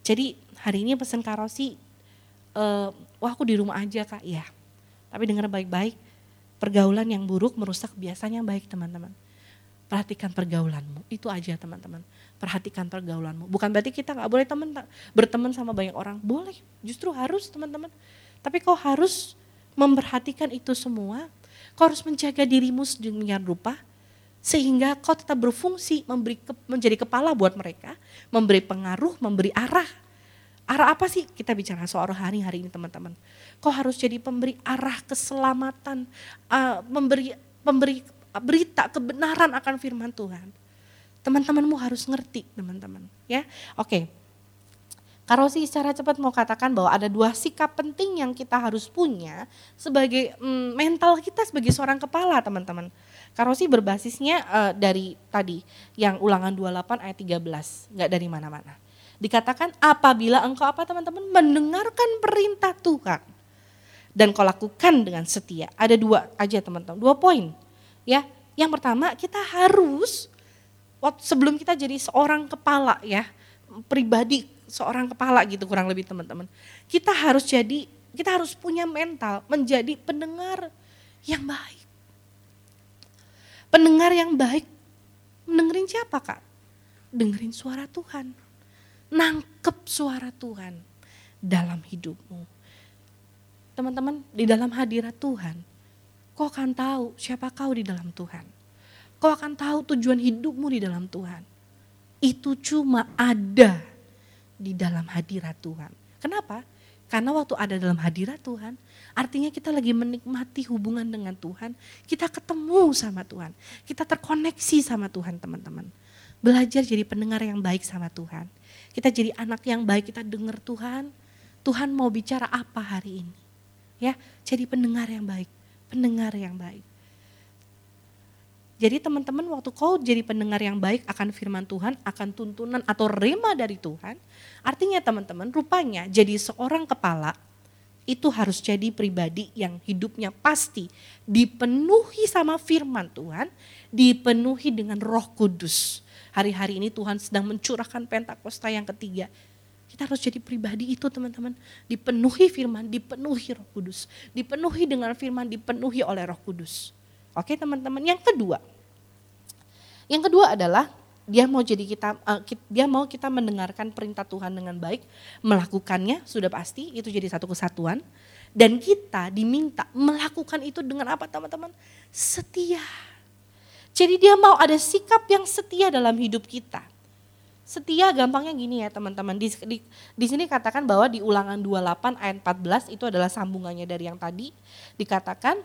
Jadi hari ini pesan Karosi uh, wah aku di rumah aja Kak. Ya. Tapi dengar baik-baik Pergaulan yang buruk merusak kebiasaan yang baik teman-teman. Perhatikan pergaulanmu, itu aja teman-teman. Perhatikan pergaulanmu. Bukan berarti kita nggak boleh teman berteman sama banyak orang. Boleh, justru harus teman-teman. Tapi kau harus memperhatikan itu semua. Kau harus menjaga dirimu sedemikian rupa sehingga kau tetap berfungsi memberi ke, menjadi kepala buat mereka, memberi pengaruh, memberi arah. Arah apa sih? Kita bicara soal hari hari ini teman-teman. Kau harus jadi pemberi arah keselamatan, uh, memberi memberi berita kebenaran akan firman Tuhan. Teman-temanmu harus ngerti, teman-teman. Ya, oke. Karosi secara cepat mau katakan bahwa ada dua sikap penting yang kita harus punya sebagai mm, mental kita sebagai seorang kepala, teman-teman. Karosi berbasisnya uh, dari tadi yang ulangan 28 ayat 13, nggak dari mana-mana. Dikatakan apabila engkau apa teman-teman mendengarkan perintah Tuhan dan kau lakukan dengan setia. Ada dua aja teman-teman, dua poin. Ya, yang pertama kita harus sebelum kita jadi seorang kepala ya, pribadi seorang kepala gitu kurang lebih teman-teman. Kita harus jadi, kita harus punya mental menjadi pendengar yang baik. Pendengar yang baik, mendengarin siapa kak? Dengerin suara Tuhan. Nangkep suara Tuhan dalam hidupmu. Teman-teman, di dalam hadirat Tuhan, kau akan tahu siapa kau di dalam Tuhan. Kau akan tahu tujuan hidupmu di dalam Tuhan. Itu cuma ada di dalam hadirat Tuhan. Kenapa? Karena waktu ada dalam hadirat Tuhan, artinya kita lagi menikmati hubungan dengan Tuhan, kita ketemu sama Tuhan, kita terkoneksi sama Tuhan teman-teman. Belajar jadi pendengar yang baik sama Tuhan. Kita jadi anak yang baik, kita dengar Tuhan. Tuhan mau bicara apa hari ini? Ya, jadi pendengar yang baik, pendengar yang baik. Jadi teman-teman waktu kau jadi pendengar yang baik akan firman Tuhan, akan tuntunan atau rema dari Tuhan, artinya teman-teman rupanya jadi seorang kepala itu harus jadi pribadi yang hidupnya pasti dipenuhi sama firman Tuhan, dipenuhi dengan roh kudus. Hari-hari ini Tuhan sedang mencurahkan Pentakosta yang ketiga. Kita harus jadi pribadi itu teman-teman. Dipenuhi firman, dipenuhi roh kudus. Dipenuhi dengan firman, dipenuhi oleh roh kudus. Oke teman-teman, yang kedua. Yang kedua adalah dia mau jadi kita uh, dia mau kita mendengarkan perintah Tuhan dengan baik, melakukannya sudah pasti itu jadi satu kesatuan dan kita diminta melakukan itu dengan apa teman-teman? Setia. Jadi dia mau ada sikap yang setia dalam hidup kita. Setia gampangnya gini ya teman-teman. Di, di, di sini katakan bahwa di ulangan 28 ayat 14 itu adalah sambungannya dari yang tadi. Dikatakan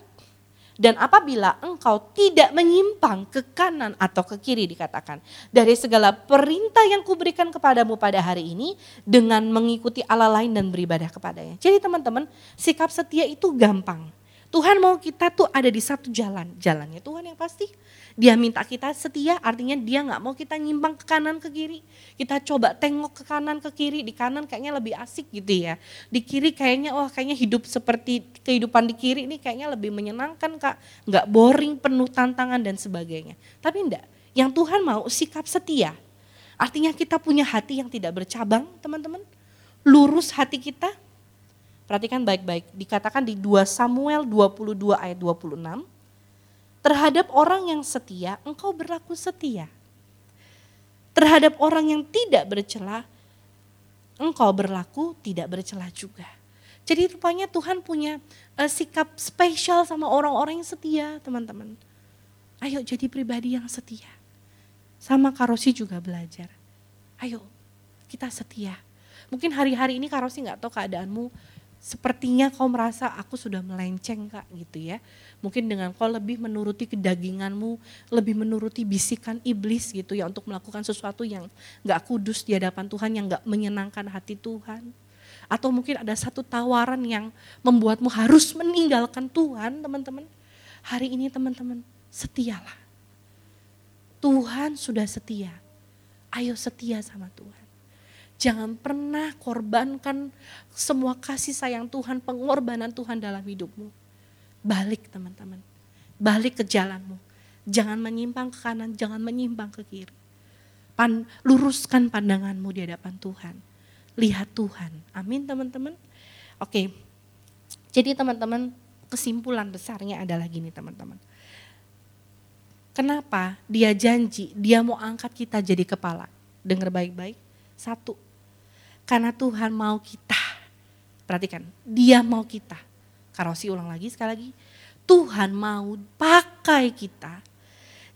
dan apabila engkau tidak menyimpang ke kanan atau ke kiri dikatakan. Dari segala perintah yang kuberikan kepadamu pada hari ini dengan mengikuti Allah lain dan beribadah kepadanya. Jadi teman-teman sikap setia itu gampang. Tuhan mau kita tuh ada di satu jalan. Jalannya Tuhan yang pasti. Dia minta kita setia artinya dia nggak mau kita nyimpang ke kanan ke kiri. Kita coba tengok ke kanan ke kiri. Di kanan kayaknya lebih asik gitu ya. Di kiri kayaknya wah kayaknya hidup seperti kehidupan di kiri ini kayaknya lebih menyenangkan kak. Nggak boring penuh tantangan dan sebagainya. Tapi enggak. Yang Tuhan mau sikap setia. Artinya kita punya hati yang tidak bercabang teman-teman. Lurus hati kita, Perhatikan baik-baik, dikatakan di 2 Samuel 22 ayat 26, terhadap orang yang setia engkau berlaku setia. Terhadap orang yang tidak bercela, engkau berlaku tidak bercela juga. Jadi rupanya Tuhan punya uh, sikap spesial sama orang-orang yang setia teman-teman. Ayo jadi pribadi yang setia. Sama Karosi juga belajar. Ayo kita setia. Mungkin hari-hari ini Karosi nggak tahu keadaanmu, sepertinya kau merasa aku sudah melenceng kak gitu ya. Mungkin dengan kau lebih menuruti kedaginganmu, lebih menuruti bisikan iblis gitu ya untuk melakukan sesuatu yang gak kudus di hadapan Tuhan, yang gak menyenangkan hati Tuhan. Atau mungkin ada satu tawaran yang membuatmu harus meninggalkan Tuhan teman-teman. Hari ini teman-teman setialah. Tuhan sudah setia. Ayo setia sama Tuhan. Jangan pernah korbankan semua kasih sayang Tuhan, pengorbanan Tuhan dalam hidupmu. Balik teman-teman, balik ke jalanmu. Jangan menyimpang ke kanan, jangan menyimpang ke kiri. Pan, luruskan pandanganmu di hadapan Tuhan. Lihat Tuhan. Amin teman-teman. Oke, jadi teman-teman kesimpulan besarnya adalah gini teman-teman. Kenapa dia janji dia mau angkat kita jadi kepala? Dengar baik-baik. Satu, karena Tuhan mau kita. Perhatikan, dia mau kita. Karosi ulang lagi sekali lagi. Tuhan mau pakai kita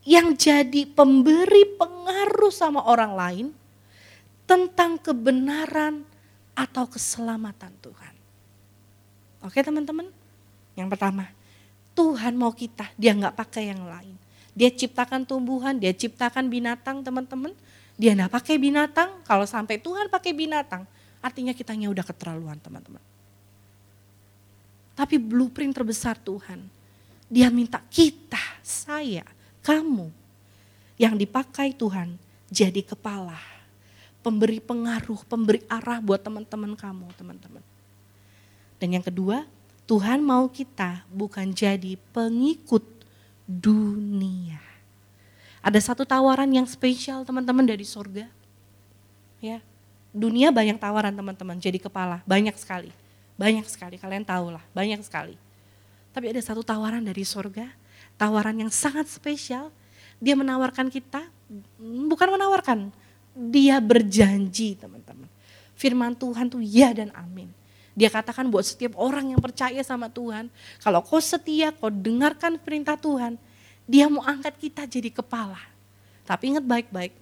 yang jadi pemberi pengaruh sama orang lain tentang kebenaran atau keselamatan Tuhan. Oke teman-teman? Yang pertama, Tuhan mau kita, dia nggak pakai yang lain. Dia ciptakan tumbuhan, dia ciptakan binatang teman-teman. Dia nggak pakai binatang, kalau sampai Tuhan pakai binatang, artinya kitanya udah keterlaluan teman-teman. Tapi blueprint terbesar Tuhan, dia minta kita, saya, kamu yang dipakai Tuhan jadi kepala, pemberi pengaruh, pemberi arah buat teman-teman kamu, teman-teman. Dan yang kedua, Tuhan mau kita bukan jadi pengikut dunia. Ada satu tawaran yang spesial teman-teman dari sorga. Ya, dunia banyak tawaran teman-teman jadi kepala, banyak sekali. Banyak sekali, kalian tahu lah, banyak sekali. Tapi ada satu tawaran dari sorga, tawaran yang sangat spesial. Dia menawarkan kita, bukan menawarkan, dia berjanji teman-teman. Firman Tuhan tuh ya dan amin. Dia katakan buat setiap orang yang percaya sama Tuhan, kalau kau setia, kau dengarkan perintah Tuhan, dia mau angkat kita jadi kepala. Tapi ingat baik-baik,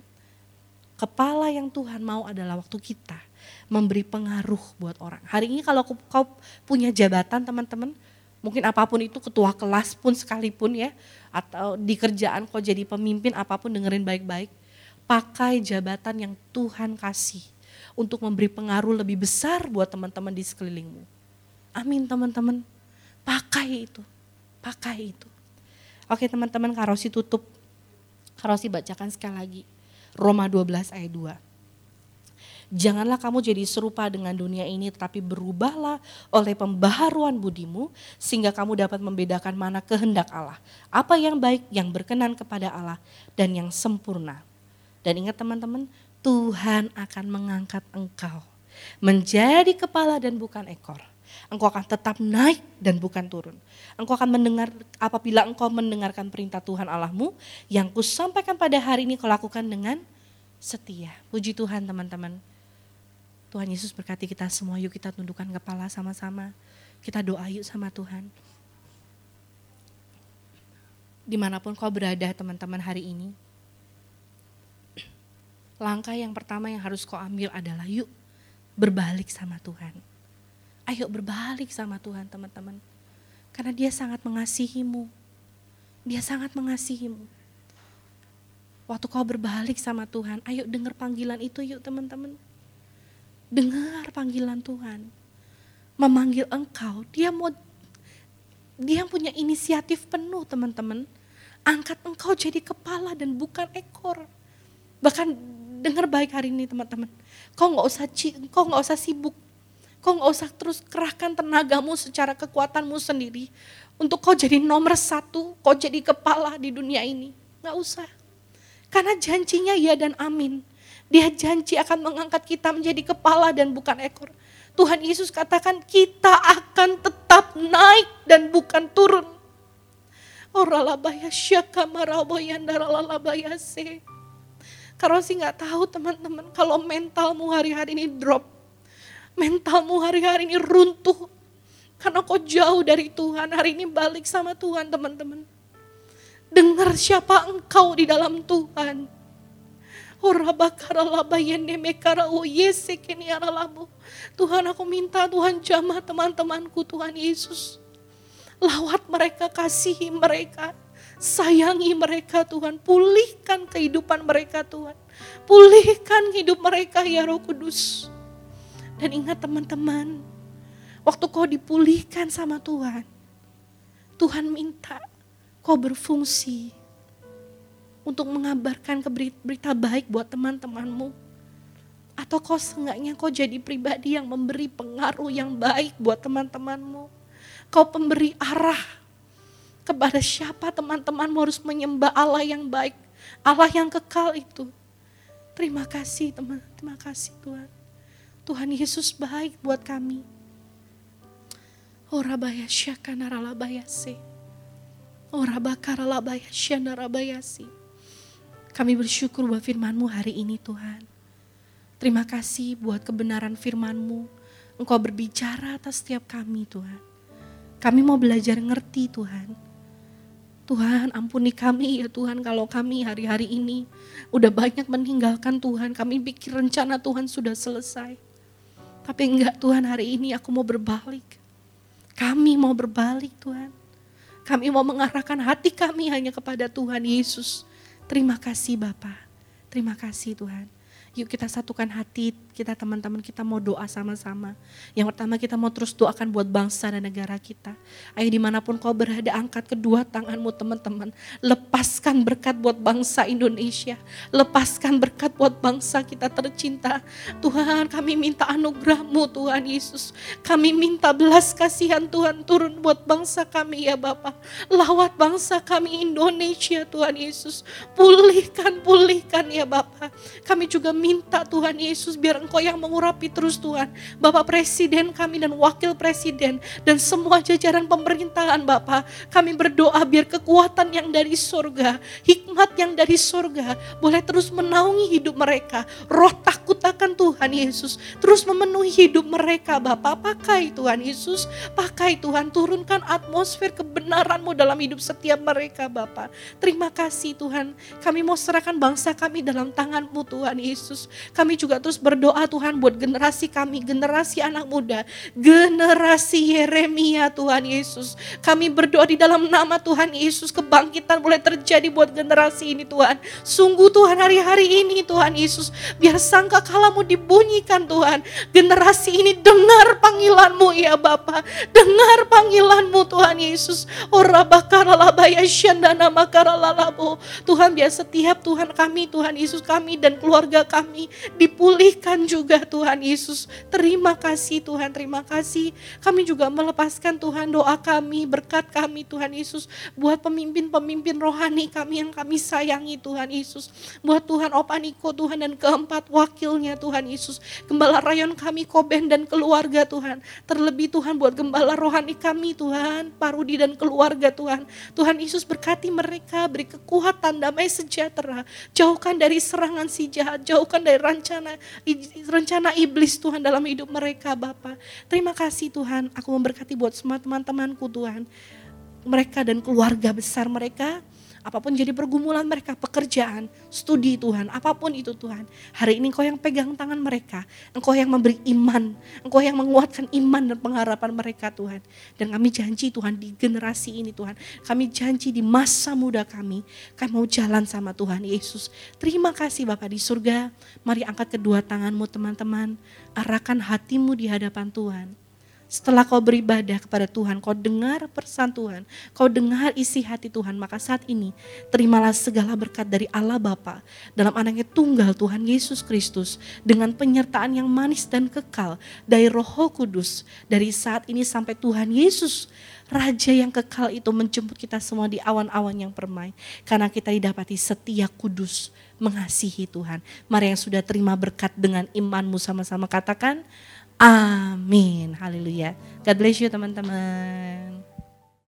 kepala yang Tuhan mau adalah waktu kita memberi pengaruh buat orang. Hari ini kalau kau punya jabatan teman-teman, mungkin apa pun itu ketua kelas pun sekalipun ya atau di kerjaan kau jadi pemimpin apa pun dengerin baik-baik pakai jabatan yang Tuhan kasih untuk memberi pengaruh lebih besar buat teman-teman di sekelilingmu. Amin teman-teman. Pakai itu pakai itu. Oke teman-teman Karosi tutup. Karosi bacakan sekali lagi. Roma 12 ayat 2 Janganlah kamu jadi serupa dengan dunia ini tetapi berubahlah oleh pembaharuan budimu sehingga kamu dapat membedakan mana kehendak Allah. Apa yang baik, yang berkenan kepada Allah dan yang sempurna. Dan ingat teman-teman, Tuhan akan mengangkat engkau menjadi kepala dan bukan ekor. Engkau akan tetap naik dan bukan turun. Engkau akan mendengar apabila engkau mendengarkan perintah Tuhan Allahmu yang kusampaikan pada hari ini kau lakukan dengan setia. Puji Tuhan teman-teman. Tuhan Yesus berkati kita semua, yuk kita tundukkan kepala sama-sama. Kita doa yuk sama Tuhan. Di mana pun kau berada teman-teman hari ini. Langkah yang pertama yang harus kau ambil adalah yuk berbalik sama Tuhan. Ayo berbalik sama Tuhan teman-teman. Karena dia sangat mengasihimu. Dia sangat mengasihimu. Waktu kau berbalik sama Tuhan, ayo dengar panggilan itu yuk teman-teman. Dengar panggilan Tuhan. Memanggil engkau, dia mau dia punya inisiatif penuh teman-teman. Angkat engkau jadi kepala dan bukan ekor. Bahkan dengar baik hari ini teman-teman. Kau nggak usah kau nggak usah sibuk. Kau nggak usah terus kerahkan tenagamu secara kekuatanmu sendiri. Untuk kau jadi nomor satu, kau jadi kepala di dunia ini. Nggak usah. Karena janjinya ya dan amin. Dia janji akan mengangkat kita menjadi kepala dan bukan ekor. Tuhan Yesus katakan kita akan tetap naik dan bukan turun. Kalau sih nggak tahu teman-teman, kalau mentalmu hari-hari ini drop, mentalmu hari-hari ini runtuh, karena kau jauh dari Tuhan, hari ini balik sama Tuhan teman-teman. Dengar siapa engkau di dalam Tuhan. Tuhan aku minta Tuhan jamah teman-temanku Tuhan Yesus. Lawat mereka, kasihi mereka. Sayangi mereka Tuhan, pulihkan kehidupan mereka Tuhan. Pulihkan hidup mereka ya roh kudus. Dan ingat teman-teman, waktu kau dipulihkan sama Tuhan, Tuhan minta kau berfungsi untuk mengabarkan berita baik buat teman-temanmu. Atau kau seenggaknya kau jadi pribadi yang memberi pengaruh yang baik buat teman-temanmu. Kau pemberi arah kepada siapa teman-temanmu harus menyembah Allah yang baik. Allah yang kekal itu. Terima kasih teman, terima kasih Tuhan. Tuhan Yesus baik buat kami. Ora baya syakana ralabayase. Ora bakara labaya syana rabayasi. Kami bersyukur buat firman-Mu hari ini Tuhan. Terima kasih buat kebenaran firman-Mu. Engkau berbicara atas setiap kami Tuhan. Kami mau belajar ngerti Tuhan. Tuhan ampuni kami ya Tuhan kalau kami hari-hari ini udah banyak meninggalkan Tuhan. Kami pikir rencana Tuhan sudah selesai. Tapi enggak Tuhan hari ini aku mau berbalik. Kami mau berbalik Tuhan. Kami mau mengarahkan hati kami hanya kepada Tuhan Yesus. Terima kasih Bapak. Terima kasih Tuhan. Yuk kita satukan hati kita teman-teman kita mau doa sama-sama. Yang pertama kita mau terus doakan buat bangsa dan negara kita. Ayo di mana pun kau berada angkat kedua tanganmu teman-teman. Lepaskan berkat buat bangsa Indonesia. Lepaskan berkat buat bangsa kita tercinta. Tuhan kami minta anugerahmu Tuhan Yesus. Kami minta belas kasihan Tuhan turun buat bangsa kami ya Bapak. Lawat bangsa kami Indonesia Tuhan Yesus. Pulihkan, pulihkan ya Bapak. Kami juga minta Tuhan Yesus biar Engkau yang mengurapi terus Tuhan. Bapak Presiden kami dan Wakil Presiden dan semua jajaran pemerintahan Bapak. Kami berdoa biar kekuatan yang dari surga, hikmat yang dari surga boleh terus menaungi hidup mereka. Roh takut akan Tuhan Yesus terus memenuhi hidup mereka Bapak. Pakai Tuhan Yesus, pakai Tuhan turunkan atmosfer kebenaranmu dalam hidup setiap mereka Bapak. Terima kasih Tuhan. Kami mau serahkan bangsa kami dalam tanganmu Tuhan Yesus. Kami juga terus berdoa Tuhan buat generasi kami, generasi anak muda, generasi Yeremia Tuhan Yesus. Kami berdoa di dalam nama Tuhan Yesus kebangkitan boleh terjadi buat generasi ini Tuhan. Sungguh Tuhan hari-hari ini Tuhan Yesus biar sangka kalamu dibunyikan Tuhan. Generasi ini dengar panggilanmu ya Bapa. Dengar panggilanmu Tuhan Yesus. Ora syandana makaralalabo. Tuhan biar setiap Tuhan kami Tuhan Yesus kami dan keluarga kami juga Tuhan Yesus. Terima kasih Tuhan, terima kasih. Kami juga melepaskan Tuhan doa kami, berkat kami Tuhan Yesus. Buat pemimpin-pemimpin rohani kami yang kami sayangi Tuhan Yesus. Buat Tuhan Opaniko Tuhan dan keempat wakilnya Tuhan Yesus. Gembala rayon kami Koben dan keluarga Tuhan. Terlebih Tuhan buat gembala rohani kami Tuhan. Parudi dan keluarga Tuhan. Tuhan Yesus berkati mereka, beri kekuatan, damai sejahtera. Jauhkan dari serangan si jahat, jauhkan dari rencana rencana iblis Tuhan dalam hidup mereka Bapak. Terima kasih Tuhan, aku memberkati buat semua teman-temanku Tuhan. Mereka dan keluarga besar mereka, apa pun jadi pergumulan mereka, pekerjaan, studi Tuhan, apa pun itu Tuhan. Hari ini Engkau yang pegang tangan mereka, Engkau yang memberi iman, Engkau yang menguatkan iman dan pengharapan mereka Tuhan. Dan kami janji Tuhan di generasi ini Tuhan, kami janji di masa muda kami, kami mau jalan sama Tuhan Yesus. Terima kasih Bapak di surga, mari angkat kedua tanganmu teman-teman, arahkan hatimu di hadapan Tuhan setelah kau beribadah kepada Tuhan, kau dengar persan Tuhan, kau dengar isi hati Tuhan, maka saat ini terimalah segala berkat dari Allah Bapa dalam anaknya tunggal Tuhan Yesus Kristus dengan penyertaan yang manis dan kekal dari Roh Kudus dari saat ini sampai Tuhan Yesus Raja yang kekal itu menjemput kita semua di awan-awan yang permai. Karena kita didapati setia kudus mengasihi Tuhan. Mari yang sudah terima berkat dengan imanmu sama-sama katakan, Amin. Haleluya. God bless you teman-teman.